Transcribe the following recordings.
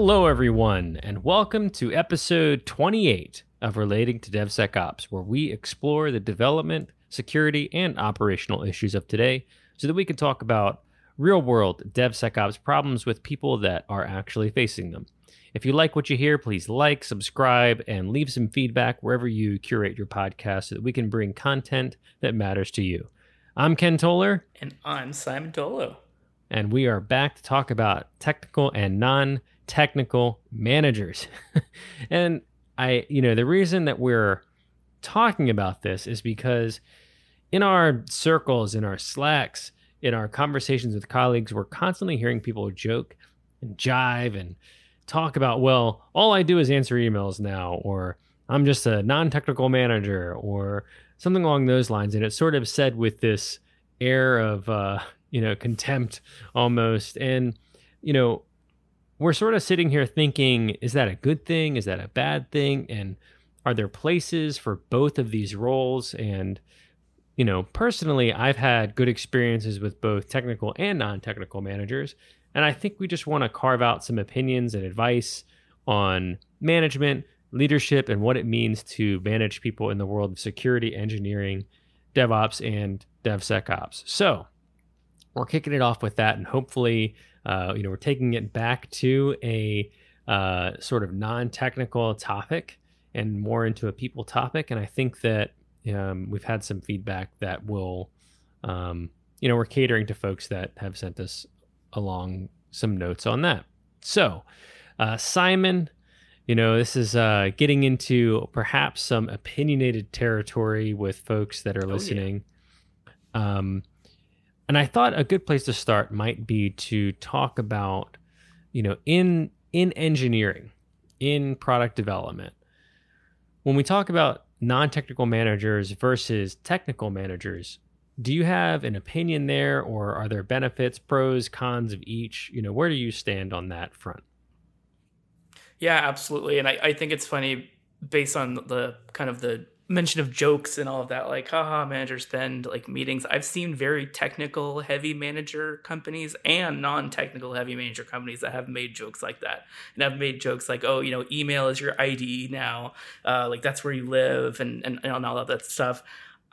Hello, everyone, and welcome to episode 28 of Relating to DevSecOps, where we explore the development, security, and operational issues of today so that we can talk about real world DevSecOps problems with people that are actually facing them. If you like what you hear, please like, subscribe, and leave some feedback wherever you curate your podcast so that we can bring content that matters to you. I'm Ken Toller. And I'm Simon Tolo. And we are back to talk about technical and non technical managers. and I, you know, the reason that we're talking about this is because in our circles, in our slacks, in our conversations with colleagues, we're constantly hearing people joke and jive and talk about, well, all I do is answer emails now, or I'm just a non technical manager, or something along those lines. And it's sort of said with this air of, uh, you know, contempt almost. And, you know, we're sort of sitting here thinking, is that a good thing? Is that a bad thing? And are there places for both of these roles? And, you know, personally, I've had good experiences with both technical and non technical managers. And I think we just want to carve out some opinions and advice on management, leadership, and what it means to manage people in the world of security, engineering, DevOps, and DevSecOps. So we're kicking it off with that. And hopefully, uh, you know, we're taking it back to a uh, sort of non-technical topic and more into a people topic. And I think that um, we've had some feedback that will, um, you know, we're catering to folks that have sent us along some notes on that. So, uh, Simon, you know, this is uh, getting into perhaps some opinionated territory with folks that are listening. Oh, yeah. um, and I thought a good place to start might be to talk about, you know, in in engineering, in product development, when we talk about non-technical managers versus technical managers, do you have an opinion there or are there benefits, pros, cons of each? You know, where do you stand on that front? Yeah, absolutely. And I, I think it's funny based on the kind of the mention of jokes and all of that like haha managers spend like meetings. I've seen very technical heavy manager companies and non-technical heavy manager companies that have made jokes like that. And I've made jokes like oh you know email is your IDE now. Uh, like that's where you live and, and, and all of that stuff.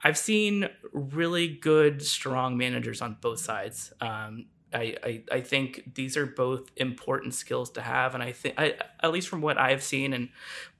I've seen really good strong managers on both sides. Um, I, I, I think these are both important skills to have and i think at least from what i've seen and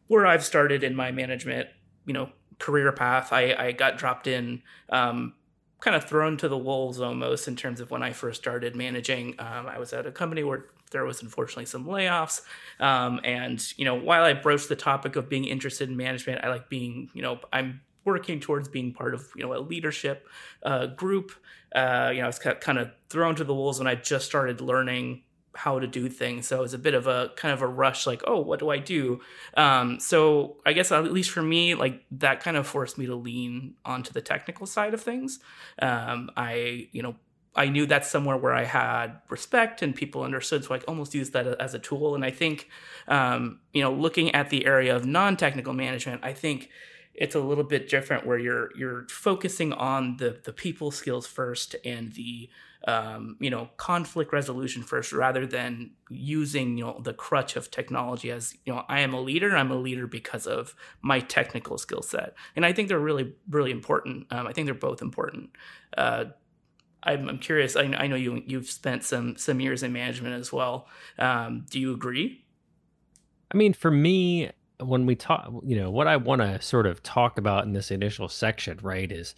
where i've started in my management you know career path. I, I got dropped in, um, kind of thrown to the wolves almost in terms of when I first started managing. Um, I was at a company where there was unfortunately some layoffs. Um, and, you know, while I broached the topic of being interested in management, I like being, you know, I'm working towards being part of, you know, a leadership uh, group. Uh, you know, I was kind of thrown to the wolves when I just started learning how to do things. So it was a bit of a kind of a rush, like, oh, what do I do? Um, so I guess at least for me, like that kind of forced me to lean onto the technical side of things. Um, I, you know, I knew that's somewhere where I had respect and people understood, so I almost used that as a tool. And I think, um, you know, looking at the area of non-technical management, I think it's a little bit different where you're you're focusing on the the people skills first and the um, you know conflict resolution first rather than using you know the crutch of technology as you know i am a leader i'm a leader because of my technical skill set. And i think they're really really important. Um, i think they're both important. Uh, I'm, I'm, curious I, I, know you you've spent some some years in management as well. Um, do you agree? I mean for me when we talk you know what i want to sort of talk about in this initial section right is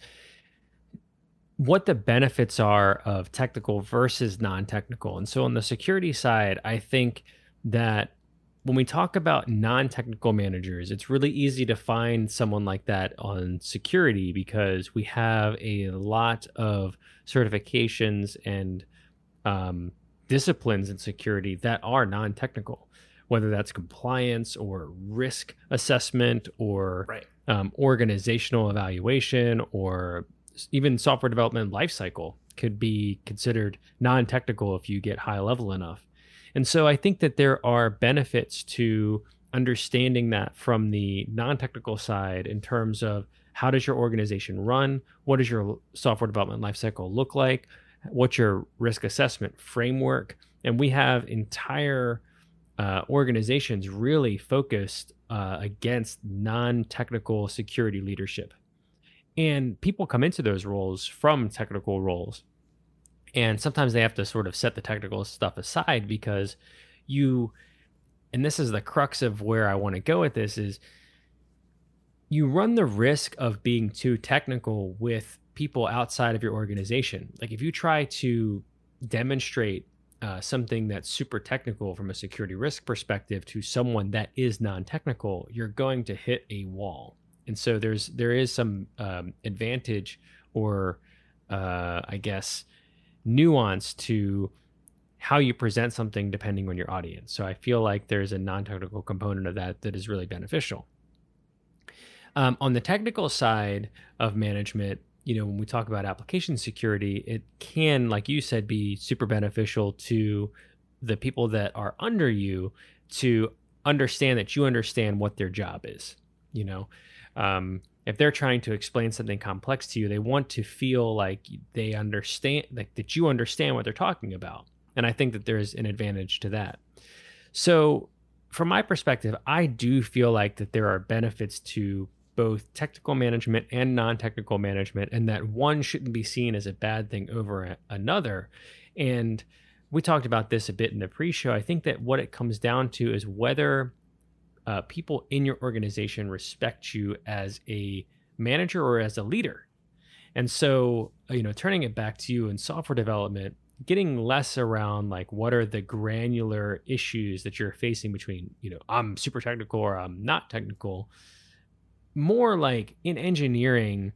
what the benefits are of technical versus non-technical. And so on the security side, I think that when we talk about non-technical managers, it's really easy to find someone like that on security because we have a lot of certifications and um, disciplines in security that are non-technical, whether that's compliance or risk assessment or right. um, organizational evaluation or even software development lifecycle could be considered non-technical if you get high level enough. And so I think that there are benefits to understanding that from the non-technical side in terms of how does your organization run? What does your software development lifecycle look like? What's your risk assessment framework? And we have entire uh, organizations really focused uh, against non-technical security leadership and people come into those roles from technical roles and sometimes they have to sort of set the technical stuff aside because you and this is the crux of where I want to go with this is you run the risk of being too technical with people outside of your organization. Like if you try to demonstrate uh, something that's super technical from a security risk perspective to someone that is non-technical, you're going to hit a wall. And so there's there is some um, advantage or uh, I guess nuance to how you present something depending on your audience. So I feel like there's a non-technical component of that that is really beneficial. Um, on the technical side of management, you know, when we talk about application security, it can, like you said, be super beneficial to the people that are under you to understand that you understand what their job is. You know, um, if they're trying to explain something complex to you, they want to feel like they understand, like that you understand what they're talking about. And I think that there's an advantage to that. So, from my perspective, I do feel like that there are benefits to both technical management and non-technical management and that one shouldn't be seen as a bad thing over another. And we talked about this a bit in the pre-show. I think that what it comes down to is whether uh, people in your organization respect you as a manager or as a leader. And so, uh, you know, turning it back to you in software development, getting less around like what are the granular issues that you're facing between, you know, I'm super technical or I'm not technical. More like in engineering,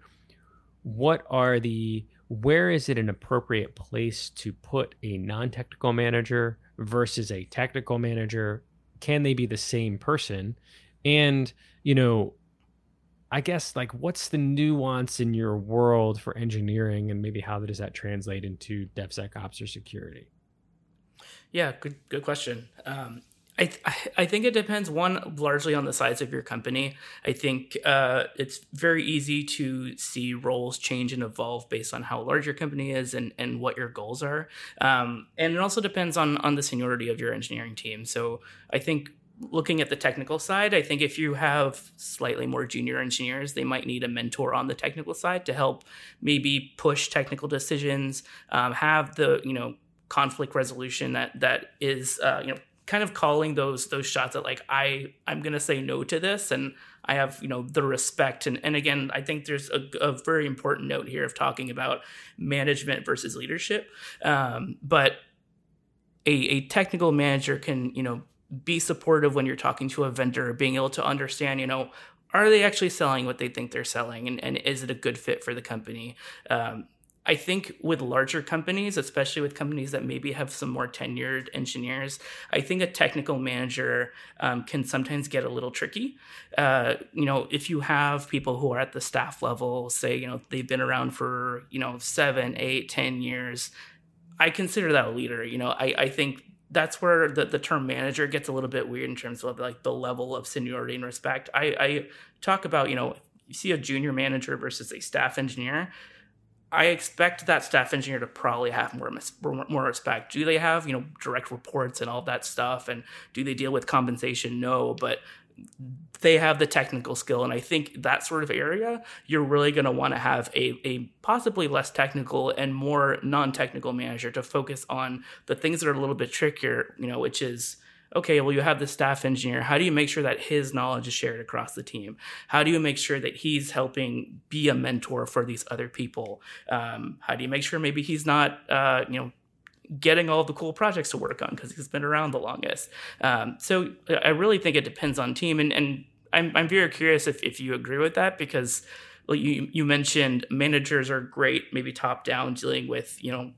what are the where is it an appropriate place to put a non-technical manager versus a technical manager can they be the same person? And you know i guess like what's the nuance in your world for engineering and maybe how does that translate into devsecops or security? Yeah good good question. Um, I, th- I think it depends one largely on the size of your company. I think uh, it's very easy to see roles change and evolve based on how large your company is and, and what your goals are. Um, and it also depends on on the seniority of your engineering team. So I think looking at the technical side, I think if you have slightly more junior engineers, they might need a mentor on the technical side to help maybe push technical decisions, um, have the you know conflict resolution that that is uh, you know kind of calling those those shots at like I I'm gonna say no to this and I have you know the respect. And and again I think there's a, a very important note here of talking about management versus leadership, um, but a a technical manager can you know be supportive when you're talking to a vendor, being able to understand you know are they actually selling what they think they're selling and, and is it a good fit for the company? Um, I think with larger companies, especially with companies that maybe have some more tenured engineers, I think a technical manager um, can sometimes get a little tricky. Uh, you know, if you have people who are at the staff level, say, you know, they've been around for, you know, seven, eight, ten years, I consider that a leader. You know, I, I think that's where the, the term manager gets a little bit weird in terms of like the level of seniority and respect. I, I talk about, you know, you see a junior manager versus a staff engineer I expect that staff engineer to probably have more more respect. Do they have you know direct reports and all that stuff, and do they deal with compensation? No, but they have the technical skill, and I think that sort of area you're really going to want to have a a possibly less technical and more non technical manager to focus on the things that are a little bit trickier. You know, which is okay, well, you have the staff engineer. How do you make sure that his knowledge is shared across the team? How do you make sure that he's helping be a mentor for these other people? Um, how do you make sure maybe he's not, uh, you know, getting all the cool projects to work on because he's been around the longest? Um, so I really think it depends on team. And, and I'm, I'm very curious if, if you agree with that because you, you mentioned managers are great, maybe top down dealing with, you know,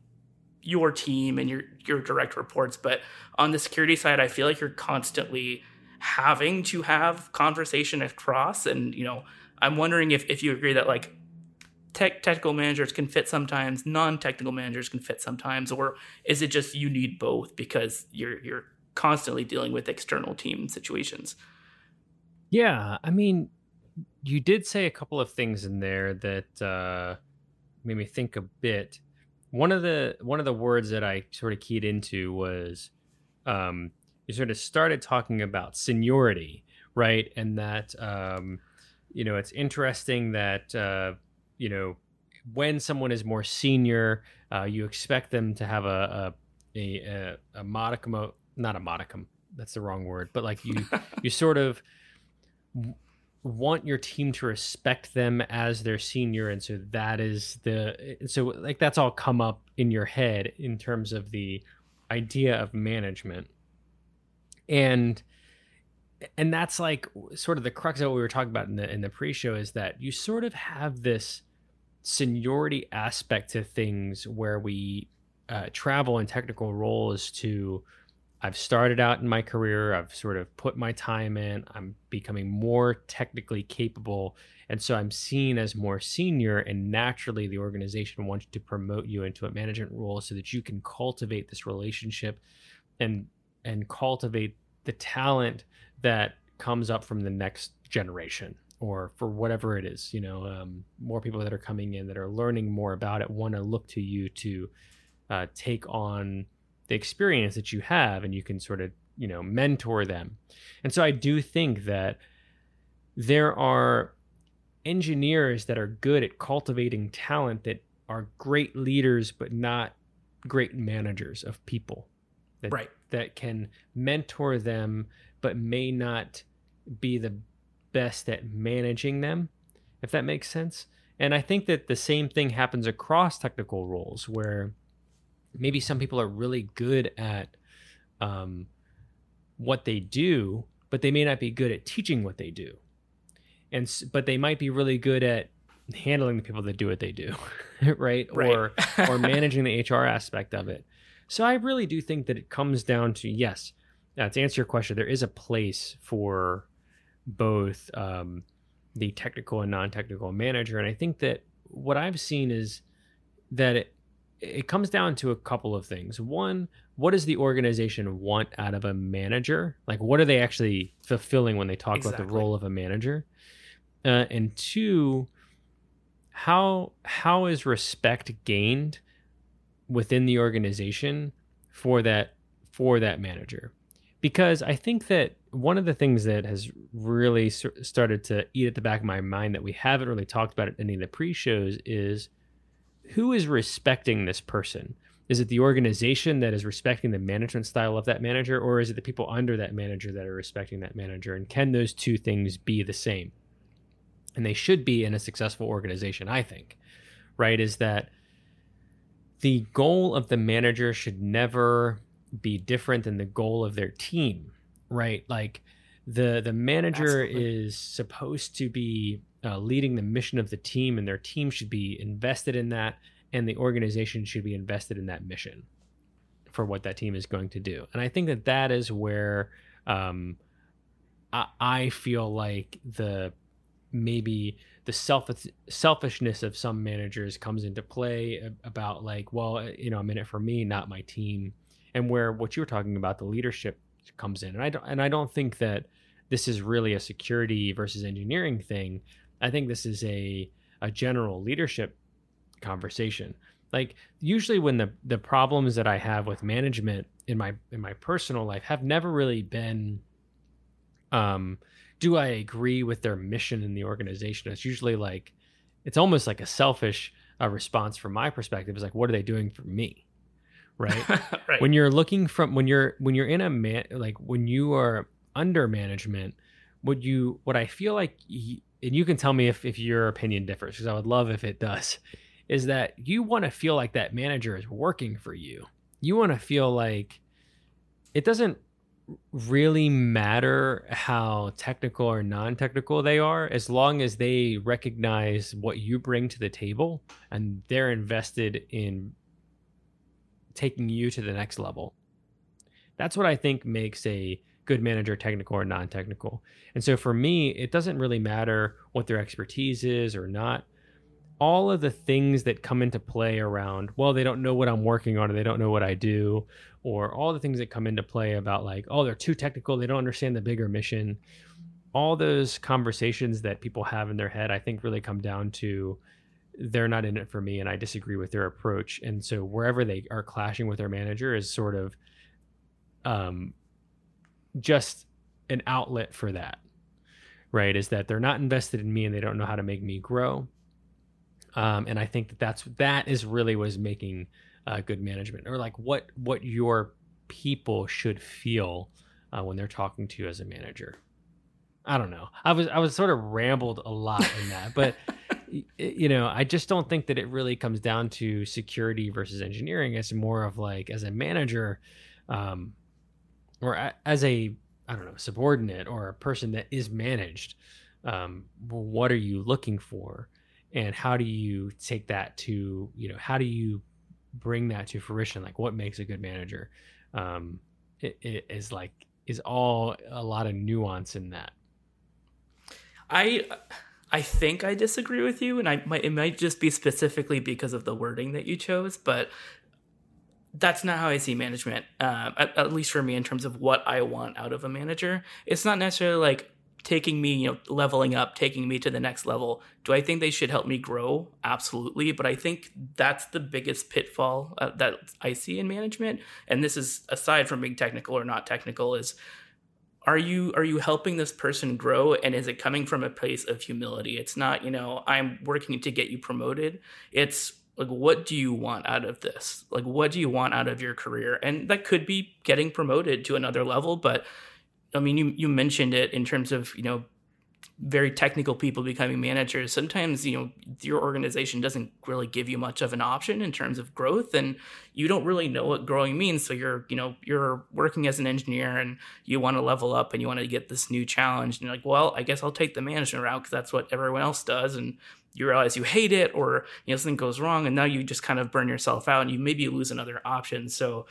your team and your your direct reports but on the security side i feel like you're constantly having to have conversation across. And you know i'm wondering if, if you agree that like tech technical managers can fit sometimes non-technical managers can fit sometimes or is it just you need both because you're you're constantly dealing with external team situations? Yeah i mean you did say a couple of things in there that uh made me think a bit one of the one of the words that I sort of keyed into was um, you sort of started talking about seniority, right? And that um, you know it's interesting that uh, you know when someone is more senior, uh, you expect them to have a a, a, a modicum of not a modicum that's the wrong word, but like you you sort of want your team to respect them as their senior and so that is the so like that's all come up in your head in terms of the idea of management. And and that's like sort of the crux of what we were talking about in the in the pre-show is that you sort of have this seniority aspect to things where we uh, travel in technical roles to I've started out in my career, I've sort of put my time in, I'm becoming more technically capable. And so I'm seen as more senior, and naturally, the organization wants to promote you into a management role so that you can cultivate this relationship and and cultivate the talent that comes up from the next generation or for whatever it is you know um, more people that are coming in that are learning more about it want to look to you to uh, take on the experience that you have and you can sort of you know mentor them. And so i do think that there are engineers that are good at cultivating talent that are great leaders but not great managers of people that, right. that can mentor them but may not be the best at managing them if that makes sense. And i think that the same thing happens across technical roles where maybe some people are really good at um, what they do, but they may not be good at teaching what they do. And but they might be really good at handling the people that do what they do, right? right. Or or managing the HR aspect of it. So I really do think that it comes down to yes. Now, to answer your question, there is a place for both um, the technical and non-technical manager, and I think that what I've seen is that it, it comes down to a couple of things. One, what does the organization want out of a manager? Like, what are they actually fulfilling when they talk exactly. about the role of a manager? Uh, and two, how how is respect gained within the organization for that for that manager? Because I think that one of the things that has really started to eat at the back of my mind that we haven't really talked about in any of the pre-shows is who is respecting this person? Is it the organization that is respecting the management style of that manager, or is it the people under that manager that are respecting that manager? And can those two things be the same? And they should be in a successful organization, I think, right? Is that the goal of the manager should never be different than the goal of their team, right? Like the the manager Absolutely. is supposed to be uh, leading the mission of the team, and their team should be invested in that, and the organization should be invested in that mission for what that team is going to do. And I think that that is where um, I, I feel like the maybe the self selfishness of some managers comes into play about like, well, you know, I'm in it for me, not my team, and where what you were talking about, the leadership comes in. And I don't and I don't think that this is really a security versus engineering thing. I think this is a a general leadership conversation. Like usually when the the problems that I have with management in my in my personal life have never really been um do I agree with their mission in the organization? It's usually like it's almost like a selfish uh, response from my perspective. Is like, what are they doing for me? Right? right. When you're looking from when you're when you're in a man like when you are under management, what you what I feel like and you can tell me if, if your opinion differs because I would love if it does, is that you want to feel like that manager is working for you. You want to feel like it doesn't really matter how technical or non-technical they are as long as they recognize what you bring to the table and they're invested in taking you to the next level. That's what I think makes a good manager, technical or non technical. And so for me, it doesn't really matter what their expertise is or not. All of the things that come into play around, well, they don't know what I'm working on or they don't know what I do, or all the things that come into play about, like, oh, they're too technical, they don't understand the bigger mission. All those conversations that people have in their head, I think, really come down to they're not in it for me and I disagree with their approach. And so wherever they are clashing with their manager is sort of um, just an outlet for that right? Is that they're not invested in me and they don't know how to make me grow. Um, and i think that that's that is really was making uh, good management or like what what your people should feel uh, when they're talking to you as a manager. I don't know. I was i was sort of rambled a lot in that but you know i just don't think that it really comes down to security versus engineering. It's more of like as a manager um, or as a I don't know subordinate or a person that is managed. Um, what are you looking for, and how do you take that to you know how do you bring that to fruition? Like what makes a good manager? Um, it, it is like is all a lot of nuance in that. I I think I disagree with you, and I might it might just be specifically because of the wording that you chose, but that's not how I see management, uh, at, at, least for me, in terms of what I want out of a manager. It's not necessarily like taking me, you know, leveling up, taking me to the next level. Do I think they should help me grow? Absolutely. But I think that's the biggest pitfall uh, that I see in management. And this is aside from being technical or not technical, is are you are you helping this person grow and is it coming from a place of humility it's not you know i'm working to get you promoted it's like what do you want out of this? Like what do you want out of your career? And that could be getting promoted to another level but i mean you you mentioned it in terms of you know very technical people becoming managers. Sometimes you know your organization doesn't really give you much of an option in terms of growth and you don't really know what growing means. So you're you know you're working as an engineer and you want to level up and you want to get this new challenge. And you're like well i guess i'll take the management route because that's what everyone else does and you realize you hate it or you know something goes wrong and now you just kind of burn yourself out and you maybe lose another option. So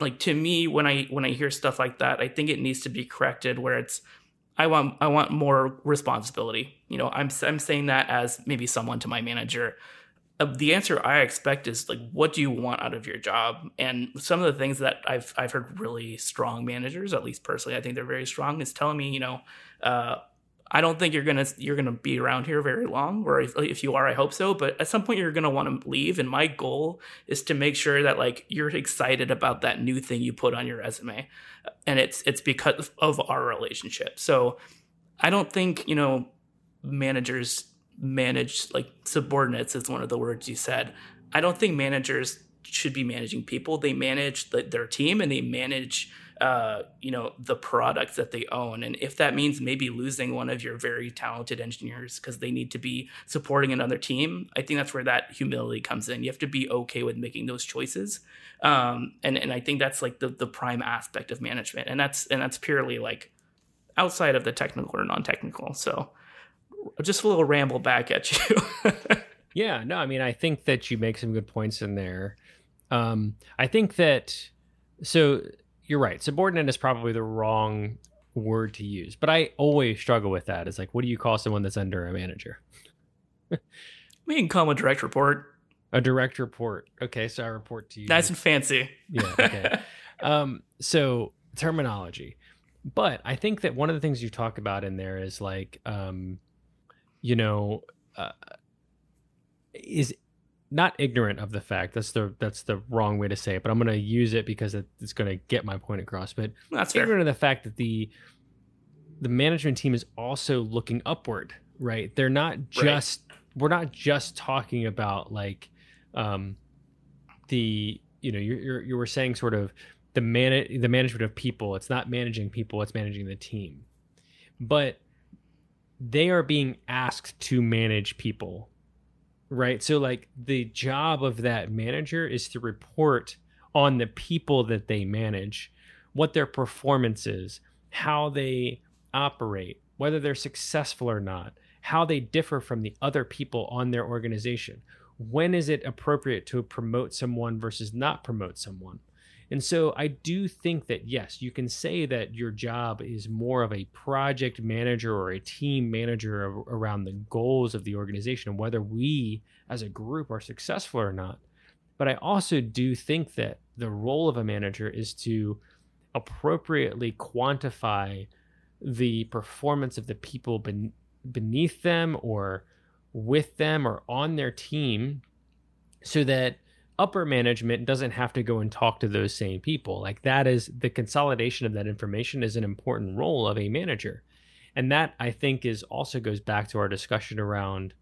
like to me when i when i hear stuff like that i think it needs to be corrected where it's i want i want more responsibility. You know i'm i'm saying that as maybe someone to my manager. Uh, the answer i expect is like what do you want out of your job? And some of the things that i've i've heard really strong managers at least personally i think they're very strong is telling me you know uh, I don't think you're gonna you're gonna be around here very long, or if, if you are, I hope so. But at some point, you're gonna want to leave, and my goal is to make sure that like you're excited about that new thing you put on your resume, and it's it's because of our relationship. So I don't think you know managers manage like subordinates is one of the words you said. I don't think managers should be managing people. They manage the, their team and they manage uh, you know the products that they own. And if that means maybe losing one of your very talented engineers because they need to be supporting another team i think that's where that humility comes in. You have to be okay with making those choices. Um, and and i think that's like the the prime aspect of management. And that's and that's purely like outside of the technical or non-technical. So just a little ramble back at you. Yeah no i mean i think that you make some good points in there. Um, i think that so you're right. Subordinate is probably the wrong word to use, but I always struggle with that. It's like, what do you call someone that's under a manager? we can call them a direct report. A direct report. Okay, so I report to you. Nice and fancy. Yeah. Okay. um, so terminology, but I think that one of the things you talk about in there is like, um, you know, uh, is not ignorant of the fact. That's the that's the wrong way to say it, but I'm going to use it because it's going to get my point across. But that's ignorant fair. of the fact that the the management team is also looking upward, right? They're not just right. we're not just talking about like um the you know you you you were saying sort of the man the management of people. It's not managing people, it's managing the team. But they are being asked to manage people right? So like the job of that manager is to report on the people that they manage, what their performance is, how they operate, whether they're successful or not, how they differ from the other people on their organization. When is it appropriate to promote someone versus not promote someone? And so I do think that, yes, you can say that your job is more of a project manager or a team manager around the goals of the organization and whether we as a group are successful or not. But I also do think that the role of a manager is to appropriately quantify the performance of the people ben- beneath them or with them or on their team so that upper management doesn't have to go and talk to those same people. Like that is the consolidation of that information is an important role of a manager. And that I think is also goes back to our discussion around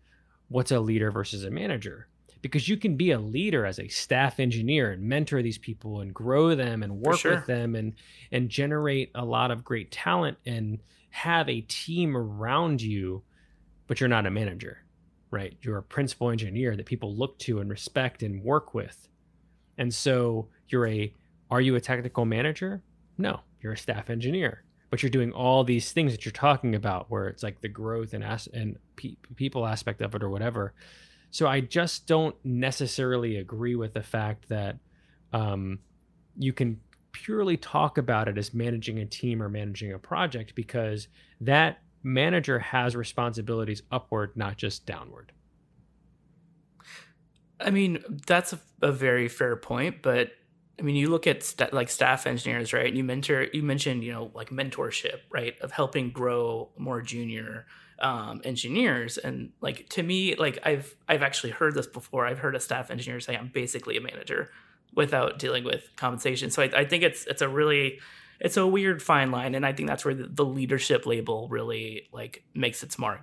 what's a leader versus a manager. Because you can be a leader as a staff engineer and mentor these people and grow them and work sure. with them and and generate a lot of great talent and have a team around you, but you're not a manager right? You're a principal engineer that people look to and respect and work with. And so you're a, are you a technical manager? No, you're a staff engineer, but you're doing all these things that you're talking about where it's like the growth and, as, and pe- people aspect of it or whatever. So I just don't necessarily agree with the fact that um, you can purely talk about it as managing a team or managing a project because that manager has responsibilities upward, not just downward. I mean, that's a, a very fair point, but I mean, you look at st- like staff engineers, right? You mentor, you mentioned, you know, like mentorship, right, of helping grow more junior um, engineers, and like to me, like I've I've actually heard this before. I've heard a staff engineer say, "I'm basically a manager," without dealing with compensation. So I, I think it's it's a really it's a weird fine line, and I think that's where the, the leadership label really like makes its mark.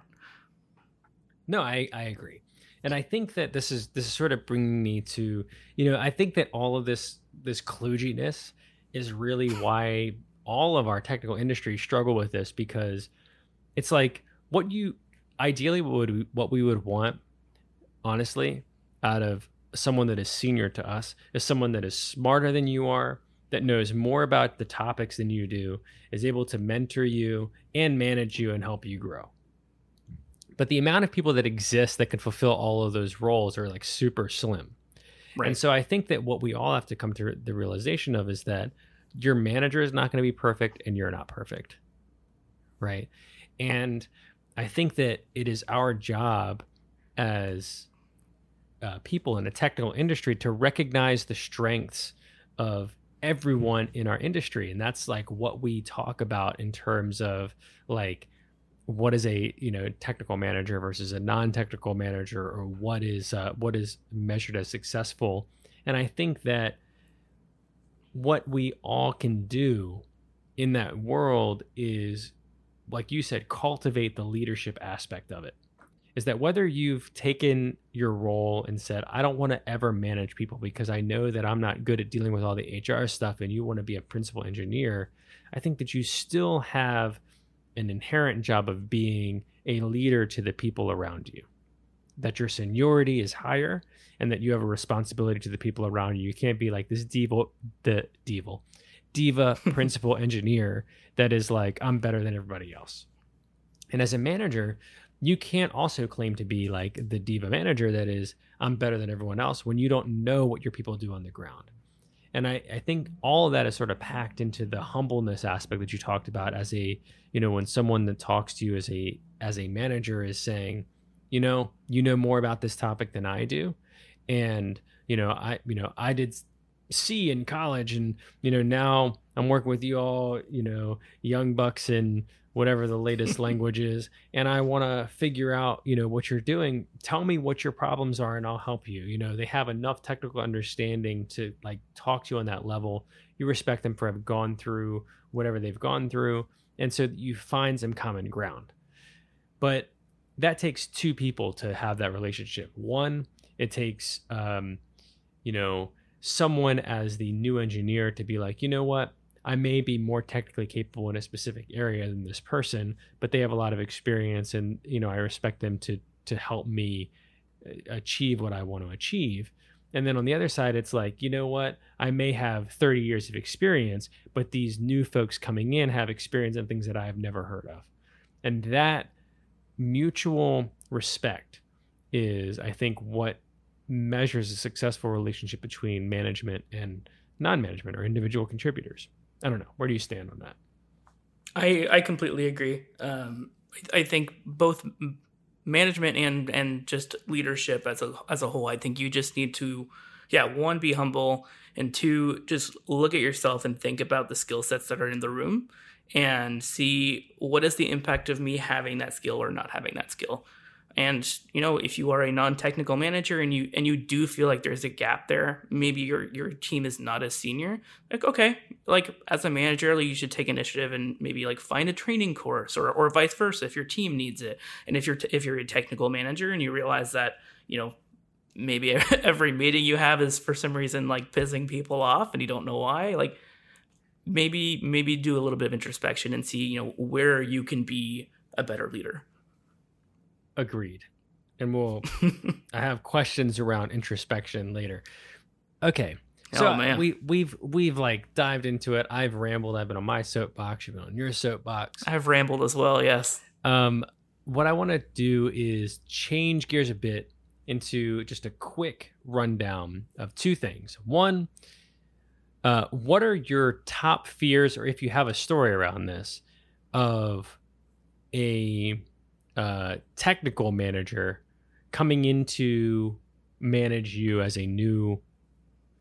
No, I I agree, and I think that this is this is sort of bringing me to you know I think that all of this this kludginess is really why all of our technical industries struggle with this because it's like what you ideally would what we would want honestly out of someone that is senior to us is someone that is smarter than you are that knows more about the topics than you do is able to mentor you and manage you and help you grow. But the amount of people that exist that can fulfill all of those roles are like super slim. Right. And so I think that what we all have to come to the realization of is that your manager is not going to be perfect and you're not perfect. Right. And I think that it is our job as uh, people in a technical industry to recognize the strengths of everyone in our industry and that's like what we talk about in terms of like what is a you know technical manager versus a non-technical manager or what is uh, what is measured as successful. And i think that what we all can do in that world is like you said cultivate the leadership aspect of it is that whether you've taken your role and said, I don't want to ever manage people because I know that I'm not good at dealing with all the HR stuff and you want to be a principal engineer, I think that you still have an inherent job of being a leader to the people around you. That your seniority is higher and that you have a responsibility to the people around you. You can't be like this diva, the diva, diva principal engineer that is like, I'm better than everybody else. And as a manager, you can't also claim to be like the diva manager that is i'm better than everyone else when you don't know what your people do on the ground. And I, I think all of that is sort of packed into the humbleness aspect that you talked about as a you know when someone that talks to you as a as a manager is saying you know you know more about this topic than i do. And you know i you know i did c in college and you know now i'm working with you all you know young bucks and whatever the latest language is and i want to figure out you know what you're doing. Tell me what your problems are and i'll help you. You know they have enough technical understanding to like talk to you on that level. You respect them for having gone through whatever they've gone through and so you find some common ground. But that takes two people to have that relationship. One it takes um you know someone as the new engineer to be like you know what I may be more technically capable in a specific area than this person, but they have a lot of experience, and you know I respect them to to help me uh, achieve what I want to achieve. And then on the other side, it's like, you know what? I may have 30 years of experience, but these new folks coming in have experience in things that I have never heard of. And that mutual respect is, I think, what measures a successful relationship between management and non management or individual contributors. I don't know. Where do you stand on that? I I completely agree. Um, I, I think both management and and just leadership as a as a whole. I think you just need to, yeah, one be humble, and two just look at yourself and think about the skill sets that are in the room, and see what is the impact of me having that skill or not having that skill. And you know, if you are a non-technical manager and you and you do feel like there's a gap there, maybe your your team is not as senior. Like, okay, like as a manager, like, you should take initiative and maybe like find a training course or or vice versa if your team needs it. And if you're t- if you're a technical manager and you realize that you know maybe every meeting you have is for some reason like pissing people off and you don't know why, like maybe maybe do a little bit of introspection and see you know where you can be a better leader. Agreed. And we'll I have questions around introspection later. Okay. So oh, man. we we've we've like dived into it. I've rambled. I've been on my soapbox. You've been on your soapbox. I've rambled as well. Yes. Um, what I want to do is change gears a bit into just a quick rundown of two things. One, uh, what are your top fears, or if you have a story around this, of a uh, technical manager coming into manage you as a new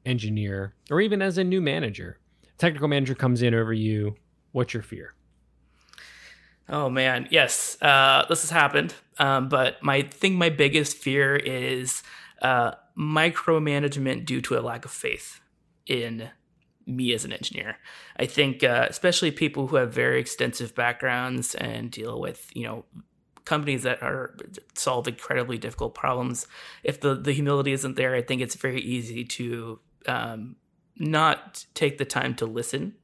engineer or even as a new manager. Technical manager comes in over you. What's your fear? Oh man, yes, uh, this has happened. Um, but my think my biggest fear is uh, micromanagement due to a lack of faith in me as an engineer. I think, uh, especially people who have very extensive backgrounds and deal with, you know, companies that are solve incredibly difficult problems. If the the humility isn't there, I think it's very easy to um, not take the time to listen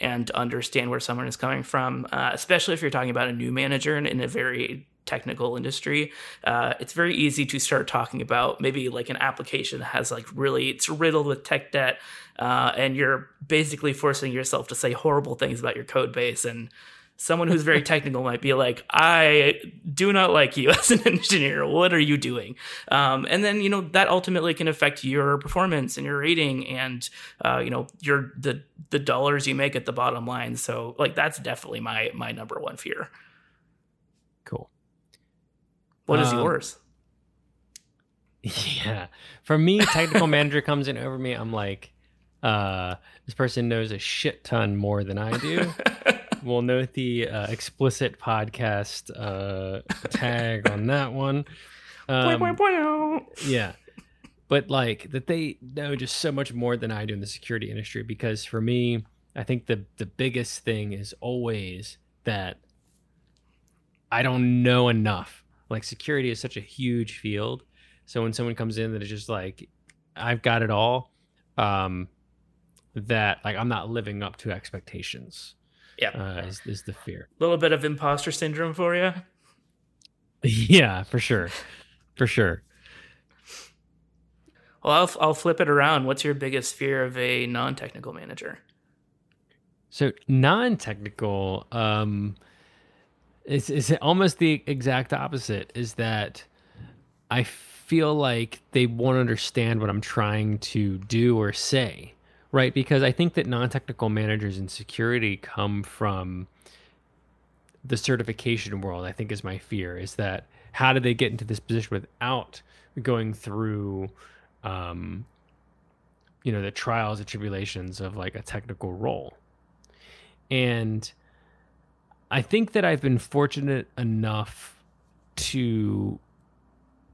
and understand where someone is coming from, uh, especially if you're talking about a new manager in, in a very technical industry, uh, it's very easy to start talking about maybe like an application that has like really it's riddled with tech debt, uh, and you're basically forcing yourself to say horrible things about your code base and someone who's very technical might be like, I do not like you as an engineer. What are you doing? Um, and then, you know, that ultimately can affect your performance and your rating and, uh, you know, your, the, the dollars you make at the bottom line. So like, that's definitely my, my number one fear. Cool. What is um, yours? Yeah. For me, technical manager comes in over me. I'm like, uh, this person knows a shit ton more than I do. we'll note the uh, explicit podcast uh, tag on that one. Um, yeah, but like that they know just so much more than I do in the security industry. Because for me, I think the the biggest thing is always that I don't know enough. Like security is such a huge field, so when someone comes in that is just like, I've got it all, um, that like I'm not living up to expectations. Yeah, uh, is, is the fear. A little bit of imposter syndrome for you. Yeah, for sure, for sure. Well, I'll I'll flip it around. What's your biggest fear of a non-technical manager? So non-technical, um, is is almost the exact opposite. Is that I feel like they won't understand what I'm trying to do or say right? Because I think that non technical managers in security come from the certification world, I think is my fear is that how do they get into this position without going through, um, you know, the trials and tribulations of like a technical role? And I think that I've been fortunate enough to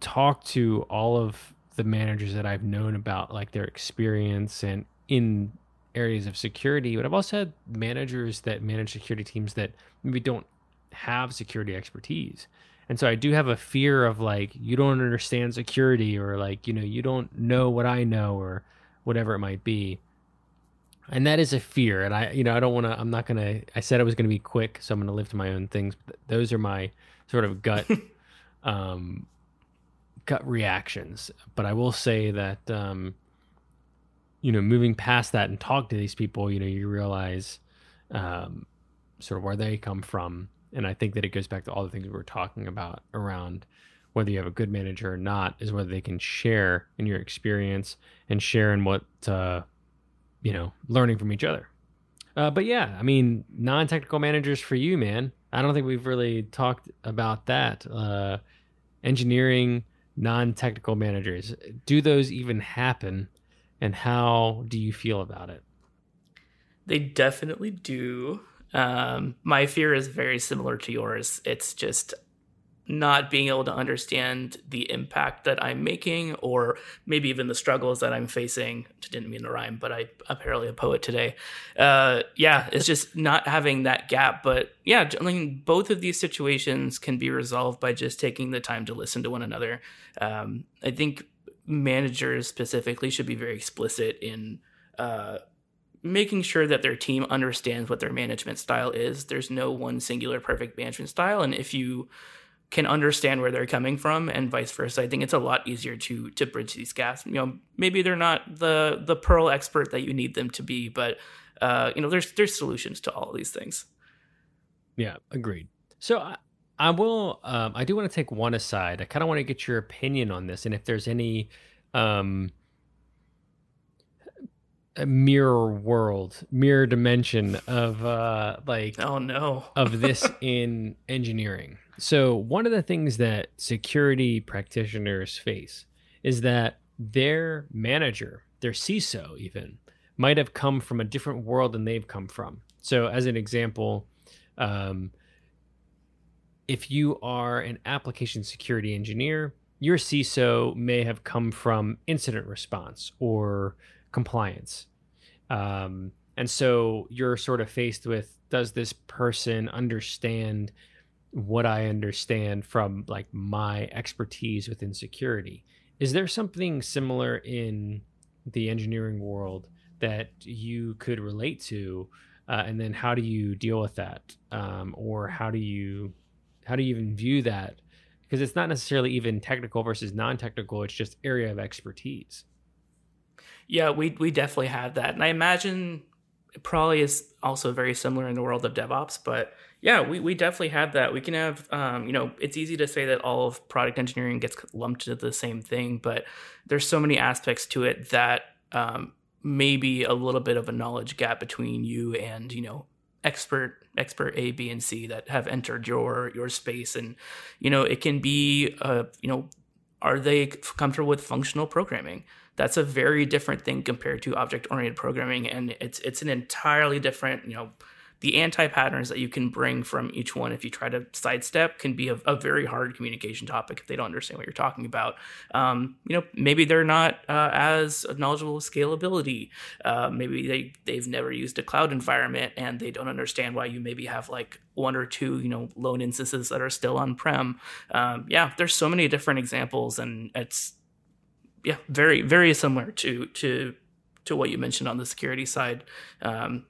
talk to all of the managers that I've known about like their experience and in areas of security, but I've also had managers that manage security teams that maybe don't have security expertise. And so I do have a fear of like, you don't understand security or like, you know, you don't know what I know or whatever it might be. And that is a fear. And I, you know, I don't want to, I'm not going to, I said I was going to be quick. So I'm going to live to my own things. But those are my sort of gut, um, gut reactions. But I will say that, um, you know, moving past that and talk to these people, you know, you realize um, sort of where they come from. And I think that it goes back to all the things we were talking about around whether you have a good manager or not, is whether they can share in your experience and share in what, uh, you know, learning from each other. Uh, but yeah, I mean, non technical managers for you, man. I don't think we've really talked about that. Uh, engineering non technical managers, do those even happen? And how do you feel about it? They definitely do. Um, my fear is very similar to yours. It's just not being able to understand the impact that I'm making, or maybe even the struggles that I'm facing. Didn't mean to rhyme, but I apparently a poet today. Uh, yeah, it's just not having that gap. But yeah, I mean, both of these situations can be resolved by just taking the time to listen to one another. Um, I think managers specifically should be very explicit in uh, making sure that their team understands what their management style is. There's no one singular perfect management style, and if you can understand where they're coming from and vice versa. I think it's a lot easier to to bridge these gaps. You know, maybe they're not the the Perl expert that you need them to be, but uh, you know, there's there's solutions to all of these things. Yeah, agreed. So I, will. Um, I do want to take one aside. I kind of want to get your opinion on this, and if there's any um, mirror world, mirror dimension of uh, like oh no of this in engineering. So, one of the things that security practitioners face is that their manager, their CISO, even, might have come from a different world than they've come from. So, as an example, um, if you are an application security engineer, your CISO may have come from incident response or compliance. Um, and so you're sort of faced with does this person understand what I understand from like my expertise within security. Is there something similar in the engineering world that you could relate to? Uh, and then how do you deal with that? Um, or how do you how do you even view that? Because it's not necessarily even technical versus non-technical. It's just area of expertise. Yeah, we we definitely have that, and I imagine it probably is also very similar in the world of DevOps. But yeah, we, we definitely have that. We can have, um, you know, it's easy to say that all of product engineering gets lumped into the same thing, but there's so many aspects to it that um, maybe a little bit of a knowledge gap between you and, you know, expert expert A, B, and C that have entered your your space, and you know, it can be, uh, you know, are they comfortable with functional programming? that's a very different thing compared to object oriented programming and it's it's an entirely different you know the anti patterns that you can bring from each one if you try to sidestep can be a, a, very hard communication topic if they don't understand what you're talking about. Um, you know maybe they're not uh, as knowledgeable with scalability. Uh, maybe they they've never used a cloud environment and they don't understand why you maybe have like one or two you know lone instances that are still on prem um, yeah there's so many different examples and it's yeah, very very similar to to to what you mentioned on the security side. Um,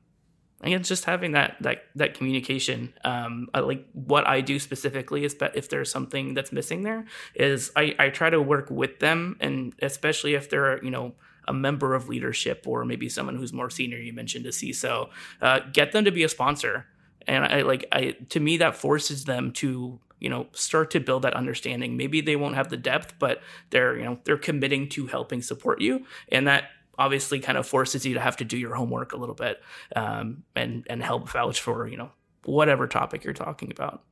again, just having that that that communication. Um, I, like what I do specifically is that if there's something that's missing there, is I I try to work with them, and especially if they're you know a member of leadership or maybe someone who's more senior. You mentioned a CISO, uh, get them to be a sponsor, and I like I to me that forces them to you know start to build that understanding maybe they won't have the depth but they're you know they're committing to helping support you and that obviously kind of forces you to have to do your homework a little bit um, and and help vouch for you know whatever topic you're talking about.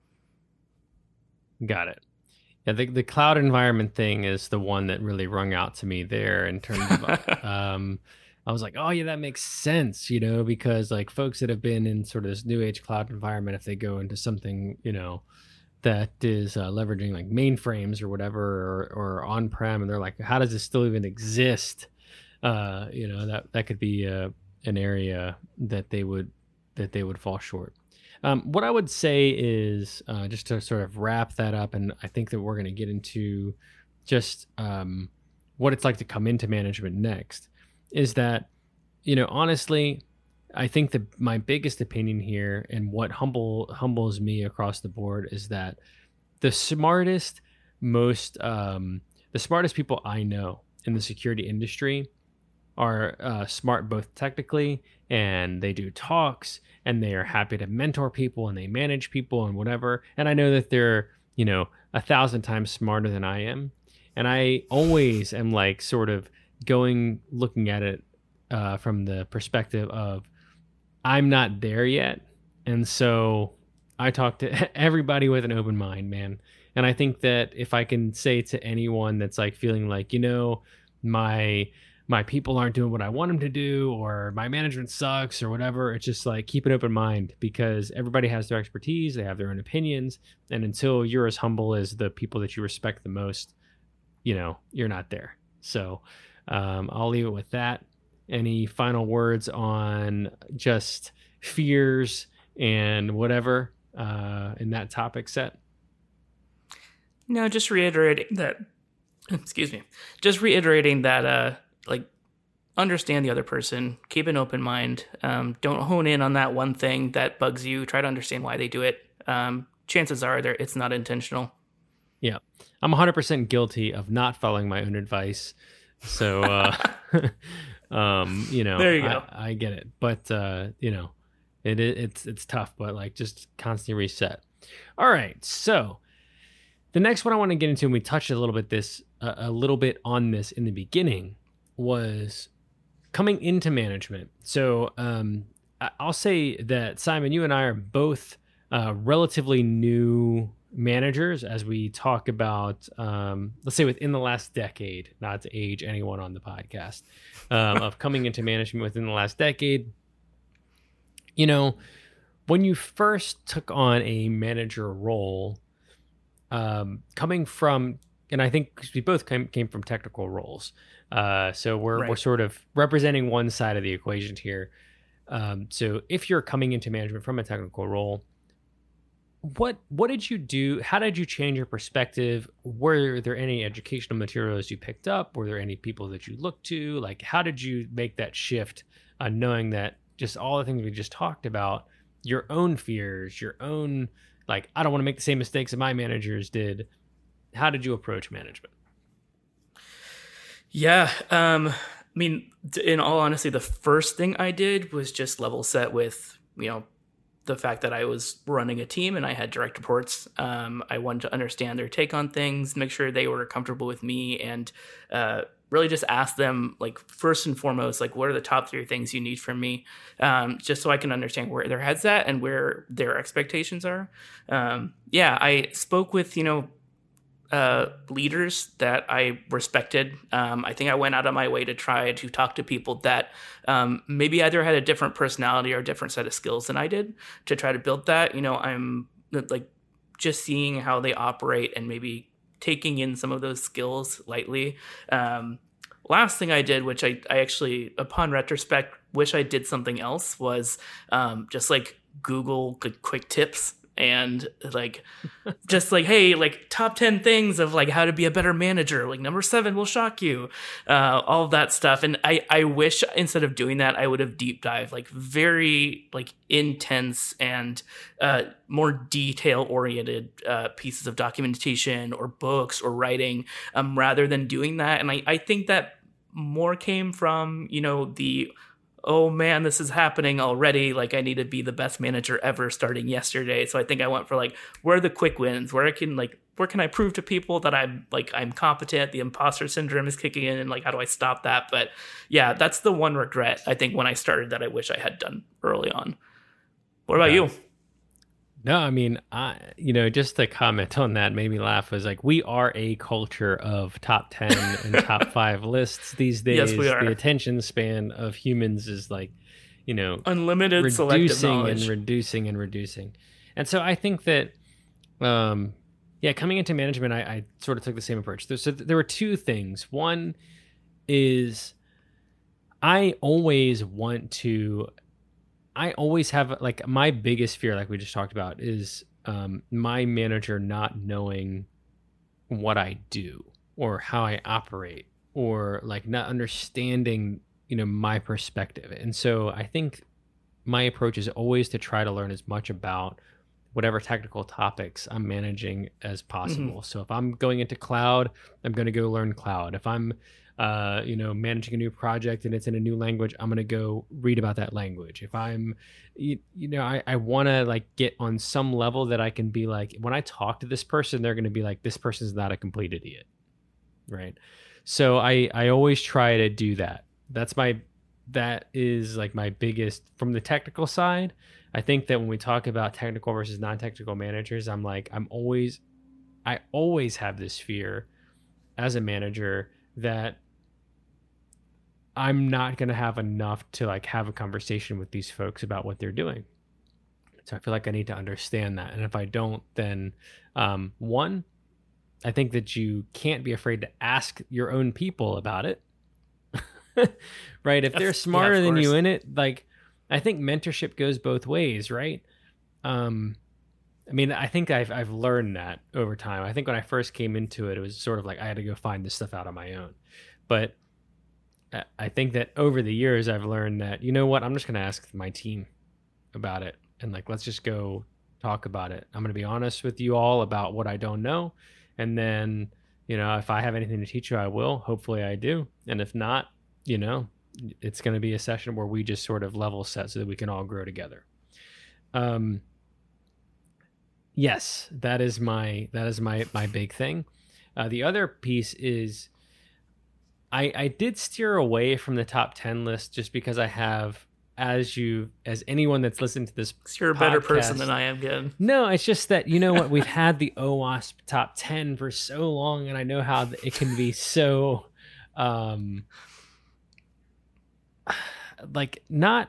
Got it. Yeah the, the cloud environment thing is the one that really rung out to me there in terms of um, I was like, oh yeah, that makes sense, you know, because like folks that have been in sort of this new age cloud environment, if they go into something, you know, that is uh, leveraging like mainframes or whatever or, or on-prem and they're like how does this still even exist uh, you know that that could be uh, an area that they would that they would fall short. Um, what i would say is uh, just to sort of wrap that up and i think that we're going to get into just um, what it's like to come into management next is that you know honestly I think that my biggest opinion here and what humble humbles me across the board is that the smartest, most um, the smartest people I know in the security industry are uh, smart both technically and they do talks and they are happy to mentor people and they manage people and whatever. And I know that they're you know a thousand times smarter than I am, and I always am like sort of going looking at it uh, from the perspective of I'm not there yet. And so I talk to everybody with an open mind, man. And I think that if I can say to anyone that's like feeling like, you know, my my people aren't doing what I want them to do or my management sucks or whatever. It's just like keep an open mind because everybody has their expertise, they have their own opinions, and until you're as humble as the people that you respect the most, you know, you're not there. So um, I'll leave it with that. Any final words on just fears and whatever uh, in that topic set? No, just reiterating that. Excuse me. Just reiterating that uh, like understand the other person keep an open mind um, don't hone in on that one thing that bugs you. Try to understand why they do it. Um, chances are there it's not intentional. Yeah. I'm 100% guilty of not following my own advice. So uh, um, you know there you go. I, I get it. But uh, you know it, it it's it's tough but like just constantly reset. All right. So the next one i want to get into and we touched a little bit this uh, a little bit on this in the beginning was coming into management. So um, I'll say that Simon, you and I are both uh, relatively new managers as we talk about, um, let's say, within the last decade, not to age anyone on the podcast, um, of coming into management within the last decade. You know, when you first took on a manager role, um, coming from, and I think we both came, came from technical roles. Uh, so we're right. we're sort of representing one side of the equation here. Um, so if you're coming into management from a technical role, what what did you do? How did you change your perspective? Were there any educational materials you picked up? Were there any people that you looked to? Like, how did you make that shift, uh, knowing that just all the things we just talked about, your own fears, your own like, I don't want to make the same mistakes that my managers did. How did you approach management? Yeah. Um, I mean, in all honesty, the first thing I did was just level set with, you know, the fact that I was running a team and I had direct reports. Um, I wanted to understand their take on things, make sure they were comfortable with me, and uh, really just ask them, like, first and foremost, like, what are the top three things you need from me, um, just so I can understand where their head's at and where their expectations are. Um, yeah, I spoke with, you know, uh, leaders that I respected. Um, I think I went out of my way to try to talk to people that um, maybe either had a different personality or a different set of skills than I did to try to build that. You know, I'm like just seeing how they operate and maybe taking in some of those skills lightly. Um, last thing I did, which I, I actually, upon retrospect, wish I did something else, was um, just like Google quick tips and like just like hey like top 10 things of like how to be a better manager like number seven will shock you uh, all of that stuff. And i i wish instead of doing that i would have deep dive like very like intense and uh, more detail oriented uh, pieces of documentation or books or writing um, rather than doing that. And i i think that more came from you know the oh man, this is happening already. Like I need to be the best manager ever starting yesterday. So I think I went for like where are the quick wins? Where I can like where can I prove to people that I'm like I'm competent? The imposter syndrome is kicking in and like how do I stop that? But yeah, that's the one regret I think when I started that I wish I had done early on. What about yeah. you? No, I mean, I you know, just to comment on that made me laugh was like we are a culture of top 10 and top 5 lists these days. Yes, we are. The attention span of humans is like, you know, unlimited reducing and reducing and reducing. And so I think that um yeah, coming into management I, I sort of took the same approach. There, so there were two things. One is I always want to I always have like my biggest fear, like we just talked about, is um, my manager not knowing what I do or how I operate or like not understanding, you know, my perspective. And so I think my approach is always to try to learn as much about whatever technical topics I'm managing as possible. Mm-hmm. So if I'm going into cloud, I'm going to go learn cloud. If I'm uh, you know, managing a new project and it's in a new language, I'm gonna go read about that language. If I'm, you, you know, I, I want to like get on some level that I can be like, when I talk to this person, they're gonna be like, this person's not a complete idiot, right? So I I always try to do that. That's my that is like my biggest from the technical side. I think that when we talk about technical versus non-technical managers, I'm like I'm always I always have this fear as a manager that I'm not going to have enough to like have a conversation with these folks about what they're doing. So I feel like I need to understand that. And if I don't, then um, one, I think that you can't be afraid to ask your own people about it. right? If they're smarter yeah, than you in it, like I think mentorship goes both ways, right? Um, I mean, I think I've I've learned that over time. I think when I first came into it, it was sort of like I had to go find this stuff out on my own. But I think that over the years, I've learned that you know what, I'm just going to ask my team about it, and like let's just go talk about it. I'm going to be honest with you all about what I don't know, and then you know if I have anything to teach you, I will. Hopefully, I do, and if not, you know, it's going to be a session where we just sort of level set so that we can all grow together. Um, yes, that is my that is my my big thing. Uh, the other piece is I I did steer away from the top ten list just because I have as you as anyone that's listened to this you're a podcast, better person than i am again no it's just that you know what? We've had the OWASP top 10 for so long and i know how it can be so um like not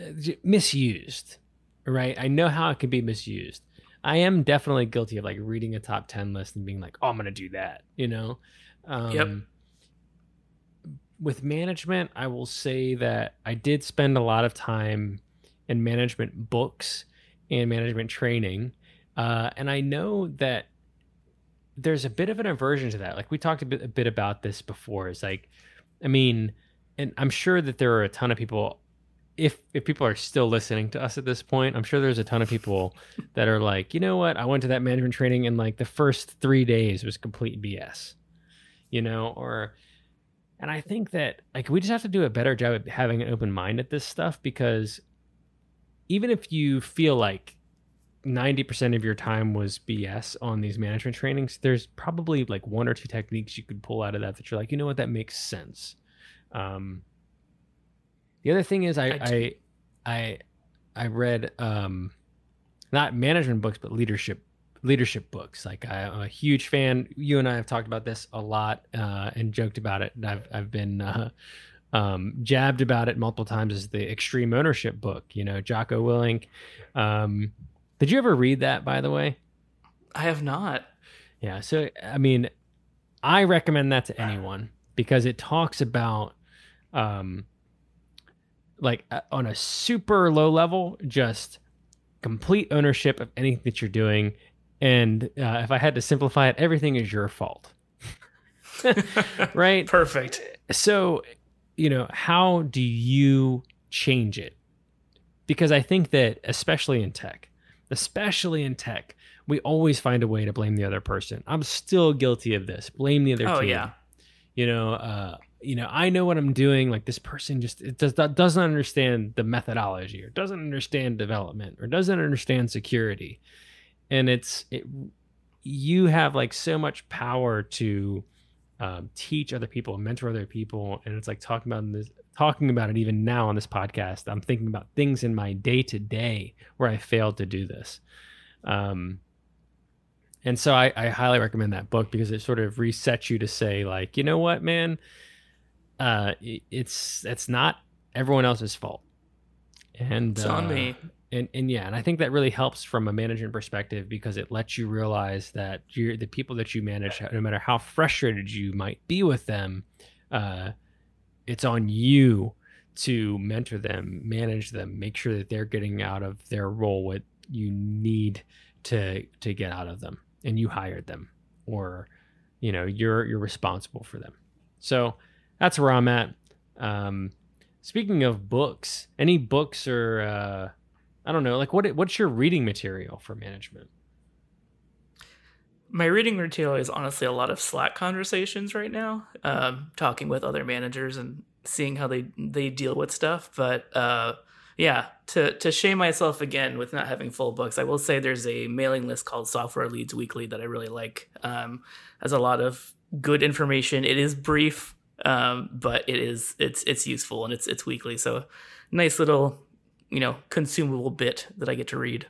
uh, misused right? I know how it can be misused. I am definitely guilty of like reading a top 10 list and being like oh i'm gonna do that you know? Um, yep with management i will say that i did spend a lot of time in management books and management training. Uh, and i know that there's a bit of an aversion to that. Like we talked a bit, a bit about this before. It's like i mean and I'm sure that there are a ton of people if if people are still listening to us at this point, I'm sure there's a ton of people that are like, you know what, I went to that management training and like the first three days was complete BS, you know, or and I think that like we just have to do a better job at having an open mind at this stuff because even if you feel like 90% of your time was BS on these management trainings, there's probably like one or two techniques you could pull out of that that you're like, you know what, that makes sense. Um, the other thing is I I I, I read um, not management books but leadership leadership books. Like I, am a huge fan. You and I have talked about this a lot uh, and joked about it. And I've I've been uh, um, jabbed about it multiple times. As the Extreme Ownership book, you know, Jocko Willink. Um, did you ever read that, by the way? I have not. Yeah. So I mean, I recommend that to anyone because it talks about um, like uh, on a super low level, just complete ownership of anything that you're doing. And uh, if I had to simplify it, everything is your fault. right? Perfect. So, you know, how do you change it? Because I think that, especially in tech, especially in tech, we always find a way to blame the other person. I'm still guilty of this. Blame the other oh, team. yeah. You know, uh, you know, I know what I'm doing. Like this person just it does doesn't understand the methodology or doesn't understand development or doesn't understand security. And it's it you have like so much power to um, teach other people, mentor other people, and it's like talking about this, talking about it even now on this podcast. I'm thinking about things in my day to day where I failed to do this. Um, and so I, I highly recommend that book because it sort of resets you to say like, you know what, man, uh, it's it's not everyone else's fault. And it's uh, on me. And and yeah, and I think that really helps from a management perspective because it lets you realize that you're the people that you manage, no matter how frustrated you might be with them, uh, it's on you to mentor them, manage them, make sure that they're getting out of their role what you need to to get out of them, and you hired them, or you know you're you're responsible for them. So that's where I'm at. Um, speaking of books, any books or uh, I don't know, like what what's your reading material for management? My reading material is honestly a lot of Slack conversations right now, um, talking with other managers and seeing how they they deal with stuff. But uh, yeah, to to shame myself again with not having full books, I will say there's a mailing list called Software Leads Weekly that I really like. Um, has a lot of good information. It is brief, um, but it is it's it's useful and it's it's weekly. So nice little you know consumable bit that I get to read.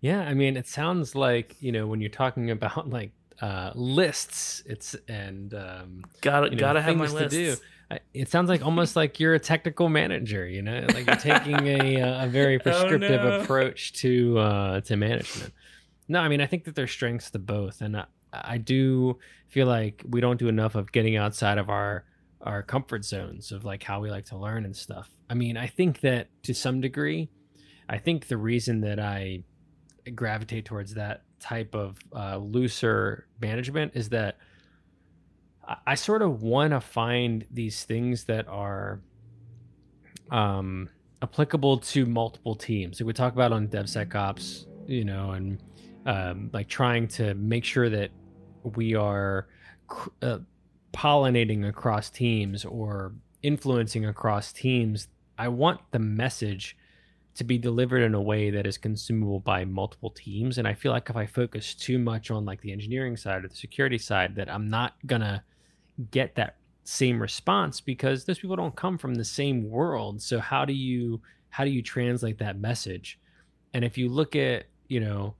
Yeah, I mean, it sounds like you know when you're talking about like uh, lists. It's and um, gotta you know, gotta have my list. to do. It sounds like almost like you're a technical manager. You know, like you're taking a uh, a very prescriptive Oh, no. approach to uh, to management. No, I mean I think that there's strengths to both, and I, I do feel like we don't do enough of getting outside of our our comfort zones of like how we like to learn and stuff. I mean, I think that to some degree, I think the reason that I gravitate towards that type of uh, looser management is that I, I sort of want to find these things that are um, applicable to multiple teams. Like we talk about on DevSecOps, you know, and um, like trying to make sure that we are uh, pollinating across teams or influencing across teams. I want the message to be delivered in a way that is consumable by multiple teams and i feel like if i focus too much on like the engineering side or the security side that i'm not gonna get that same response because those people don't come from the same world so how do you how do you translate that message and if you look at you know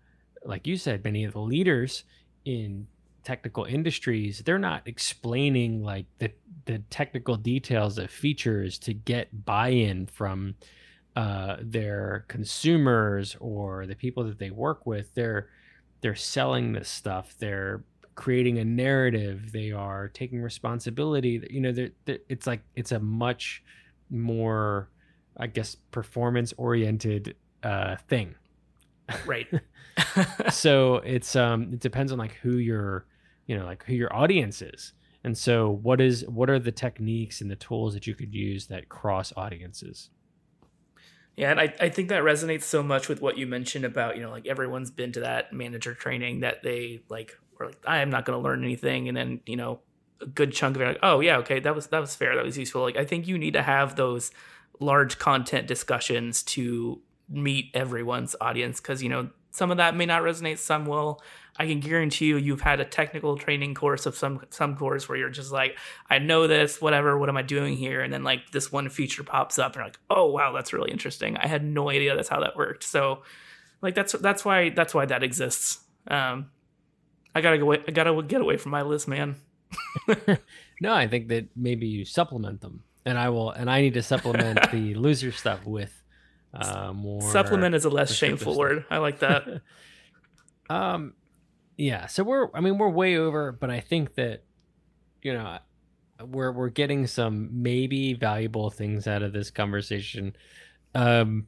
like you said many of the leaders in technical industries they're not explaining like the the technical details of features to get buy-in from uh, their consumers or the people that they work with. They're they're selling this stuff. They're creating a narrative. They are taking responsibility. You know they're, they're, it's like it's a much more i guess performance oriented uh, thing. Right. so it's um it depends on like who your you know like who your audience is. And so what is what are the techniques and the tools that you could use that cross audiences? Yeah, and I, I think that resonates so much with what you mentioned about, you know, like everyone's been to that manager training that they like were like, I am not gonna learn anything and then, you know, a good chunk of it like, oh yeah, okay, that was that was fair, that was useful. Like I think you need to have those large content discussions to meet everyone's audience because you know some of that may not resonate some will i can guarantee you you've had a technical training course of some some course where you're just like i know this whatever what am i doing here? And then like this one feature pops up and you're like oh wow that's really interesting. I had no idea that's how that worked. So like that's that's why that's why that exists. Um i gotta go away, i gotta get away from my list man. No i think that maybe you supplement them and i will and i need to supplement the loser stuff with uh more supplement is a less shameful stuff. word. I like that. Um yeah so we're i mean we're way over but i think that you know we're we're getting some maybe valuable things out of this conversation. Um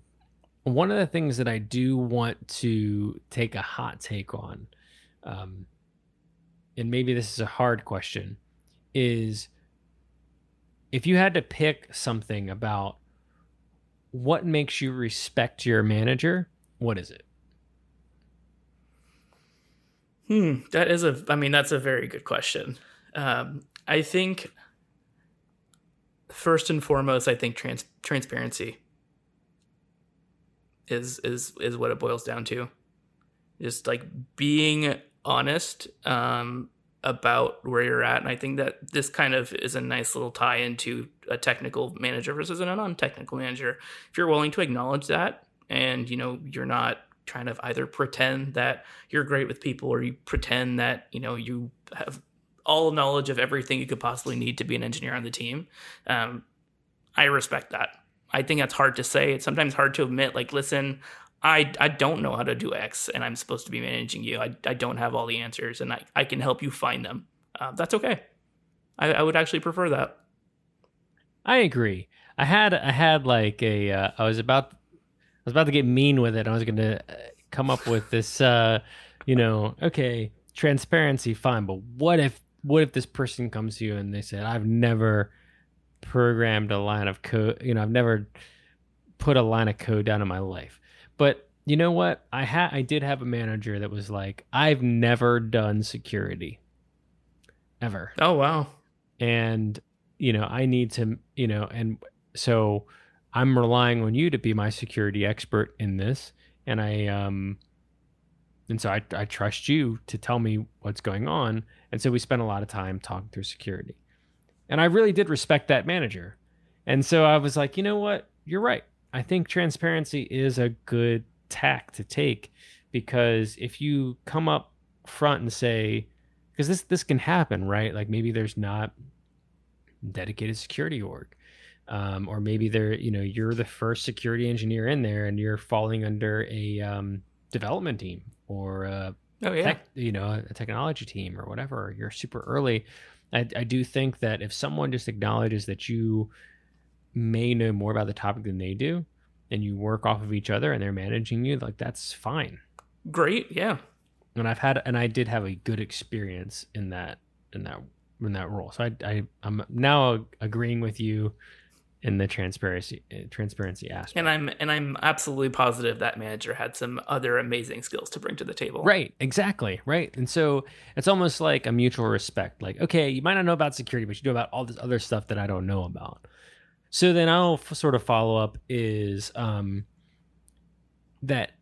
one of the things that i do want to take a hot take on um and maybe this is a hard question is if you had to pick something about what makes you respect your manager what is it Hmm, that is a. I mean, that's a very good question. Um, I think first and foremost, I think trans- transparency is is is what it boils down to. Just like being honest um, about where you're at, and I think that this kind of is a nice little tie into a technical manager versus a non-technical manager. If you're willing to acknowledge that, and you know you're not trying to either pretend that you're great with people or you pretend that you know you have all knowledge of everything you could possibly need to be an engineer on the team um, i respect that i think that's hard to say it's sometimes hard to admit like listen I, I don't know how to do X and I'm supposed to be managing you. I, I don't have all the answers and I, I can help you find them. Uh, that's okay. I, I would actually prefer that. I agree. I had I had like a uh, I was about I was about to get mean with it. I was going to come up with this uh you know, okay, transparency fine, but what if what if this person comes to you and they said I've never programmed a line of code, you know, I've never put a line of code down in my life. But you know what? I had I did have a manager that was like, I've never done security ever Oh, wow. and you know i need to you know and so i'm relying on you to be my security expert in this and i um and so i, I trust you to tell me what's going on and so we spent a lot of time talking through security and i really did respect that manager and so i was like you know what you're right i think transparency is a good tack to take because if you come up front and say because this this can happen, right? Like maybe there's not dedicated security org. Um, or maybe they're you know you're the first security engineer in there and you're falling under a um, development team or a oh yeah. tech, you know a technology team or whatever. You're super early. I, I do think that if someone just acknowledges that you may know more about the topic than they do and you work off of each other and they're managing you like that's fine. Great yeah. And i've had and i did have a good experience in that in that in that role. So i, I i'm now agreeing with you in the transparency uh, transparency aspect. And I'm and I'm absolutely positive that manager had some other amazing skills to bring to the table. Right, exactly, right. And so it's almost like a mutual respect. Like, okay, you might not know about security, but you know about all this other stuff that I don't know about. So then I'll f- sort of follow up is um, that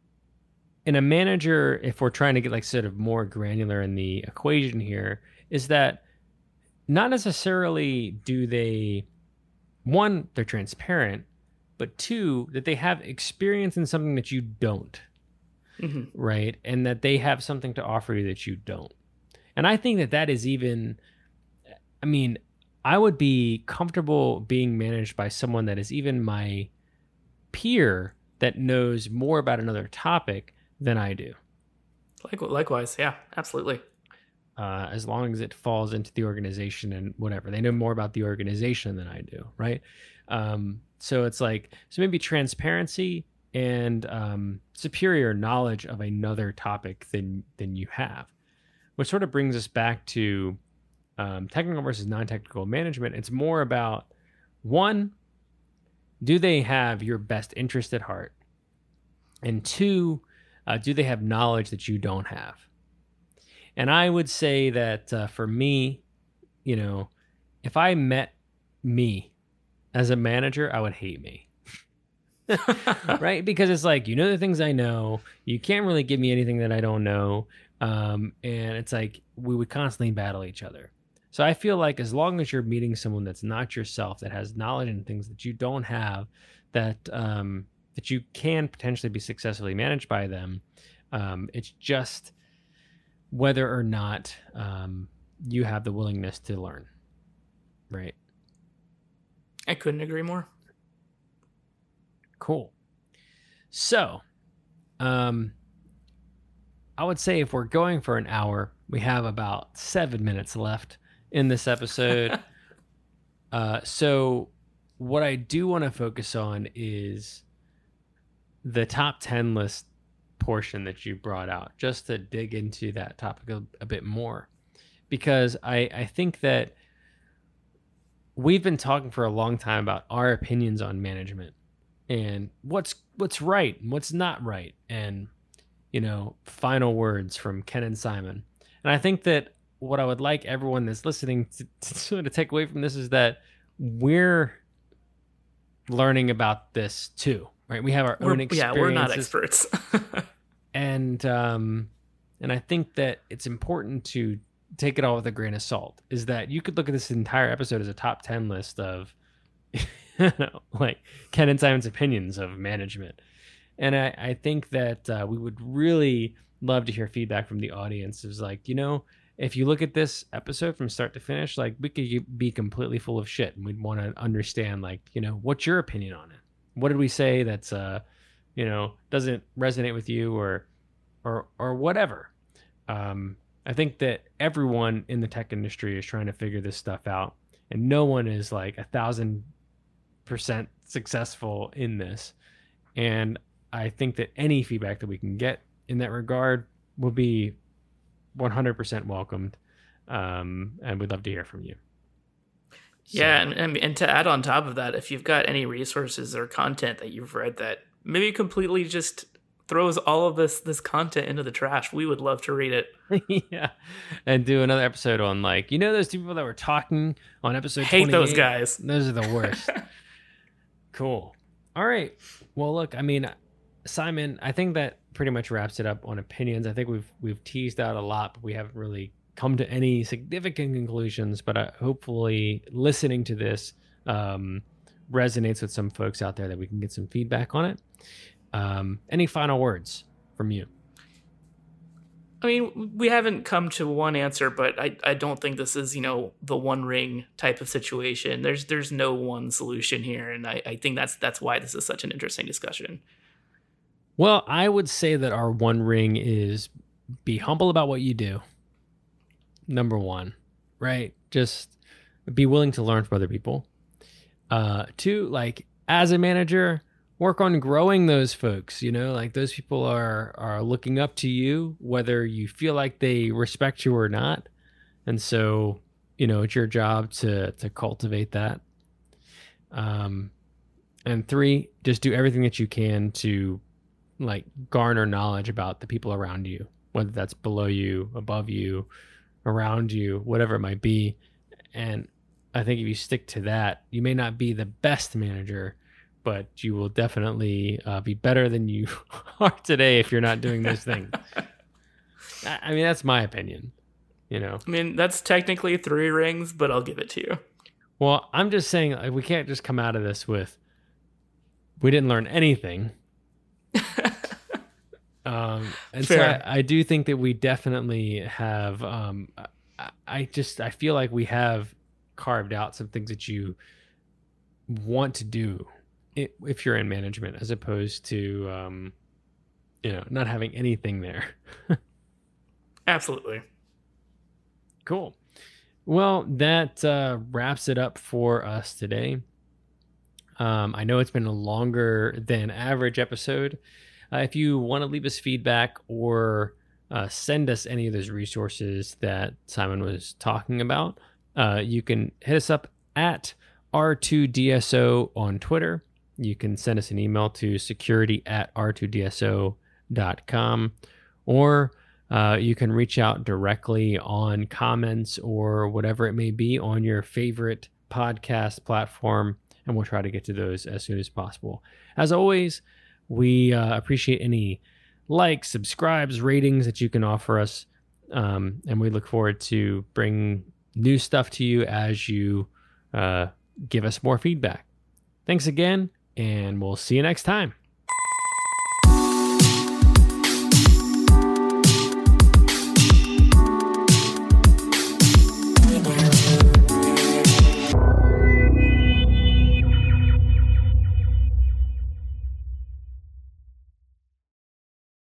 in a manager, if we're trying to get like sort of more granular in the equation here, is that not necessarily do they one, they're transparent, but two, that they have experience in something that you don't. Mm-hmm. Right. And that they have something to offer you that you don't. And I think that that is even, I mean, I would be comfortable being managed by someone that is even my peer that knows more about another topic than I do. Likewise, yeah, absolutely uh, as long as it falls into the organization and whatever. They know more about the organization than I do, right? Um, so it's like so maybe transparency and um, superior knowledge of another topic than than you have, which sort of brings us back to um, technical versus non-technical management. It's more about one, do they have your best interest at heart, and two, uh, do they have knowledge that you don't have? And I would say that uh, for me, you know, if I met me as a manager, I would hate me. right? Because it's like, you know, the things I know, you can't really give me anything that I don't know. Um, and it's like we would constantly battle each other. So I feel like as long as you're meeting someone that's not yourself, that has knowledge and things that you don't have, that um, that you can potentially be successfully managed by them, um, it's just whether or not um, you have the willingness to learn. Right. I couldn't agree more. Cool. So, um, I would say if we're going for an hour, we have about seven minutes left in this episode. uh, so, what I do want to focus on is the top 10 list portion that you brought out just to dig into that topic a, a bit more because I, I think that we've been talking for a long time about our opinions on management and what's what's right and what's not right and you know final words from ken and simon and i think that what i would like everyone that's listening to, to sort of take away from this is that we're learning about this too right? We have our we're, own experiences. Yeah, we're not experts. and um, and I think that it's important to take it all with a grain of salt. Is that you could look at this entire episode as a top ten list of, you know, like Ken and Simon's opinions of management, and I, I think that uh, we would really love to hear feedback from the audience. Is like you know if you look at this episode from start to finish, like we could be completely full of shit, and we'd want to understand, like, you know, what's your opinion on it? what did we say that's uh you know doesn't resonate with you or or or whatever. Um i think that everyone in the tech industry is trying to figure this stuff out and no one is like a thousand percent successful in this. And i think that any feedback that we can get in that regard will be 100% welcomed um, and we'd love to hear from you. Yeah, and, and, and to add on top of that, if you've got any resources or content that you've read that maybe completely just throws all of this this content into the trash, we would love to read it. yeah, and do another episode on like you know those two people that were talking on episode. Hate those guys. Those are the worst. cool. All right. Well, look, I mean, Simon, I think that pretty much wraps it up on opinions. I think we've we've teased out a lot, but we haven't really come to any significant conclusions, but uh, hopefully listening to this um, resonates with some folks out there that we can get some feedback on it. Um, any final words from you? I mean, we haven't come to one answer, but I, I don't think this is, you know, the one ring type of situation. There's there's no one solution here, and I, I think that's that's why this is such an interesting discussion. Well, I would say that our one ring is be humble about what you do. Number one, right? Just be willing to learn from other people. Uh, two, like as a manager, work on growing those folks you know? Like those people are are looking up to you whether you feel like they respect you or not. And so you know it's your job to to cultivate that. Um and three just do everything that you can to like garner knowledge about the people around you whether that's below you above you around you whatever it might be. And i think if you stick to that you may not be the best manager but you will definitely uh, be better than you are today if you're not doing those things. I mean, that's my opinion. You know, I mean, that's technically three rings, but I'll give it to you. Well, I'm just saying like, we can't just come out of this with we didn't learn anything. um, and Fair. so I, I, do think that we definitely have. Um, I, I just I feel like we have carved out some things that you want to do if you're in management as opposed to um, you know not having anything there. Absolutely. Cool. Well that uh, wraps it up for us today. Um, i know it's been a longer than average episode. Uh, if you want to leave us feedback or uh, send us any of those resources that simon was talking about uh, you can hit us up at r2dso on twitter you can send us an email to security at r2dso.com or uh, you can reach out directly on comments or whatever it may be on your favorite podcast platform, and we'll try to get to those as soon as possible. As always, we uh, appreciate any likes, subscribes, ratings that you can offer us, um, and we look forward to bring new stuff to you as you uh, give us more feedback. Thanks again, and we'll see you next time.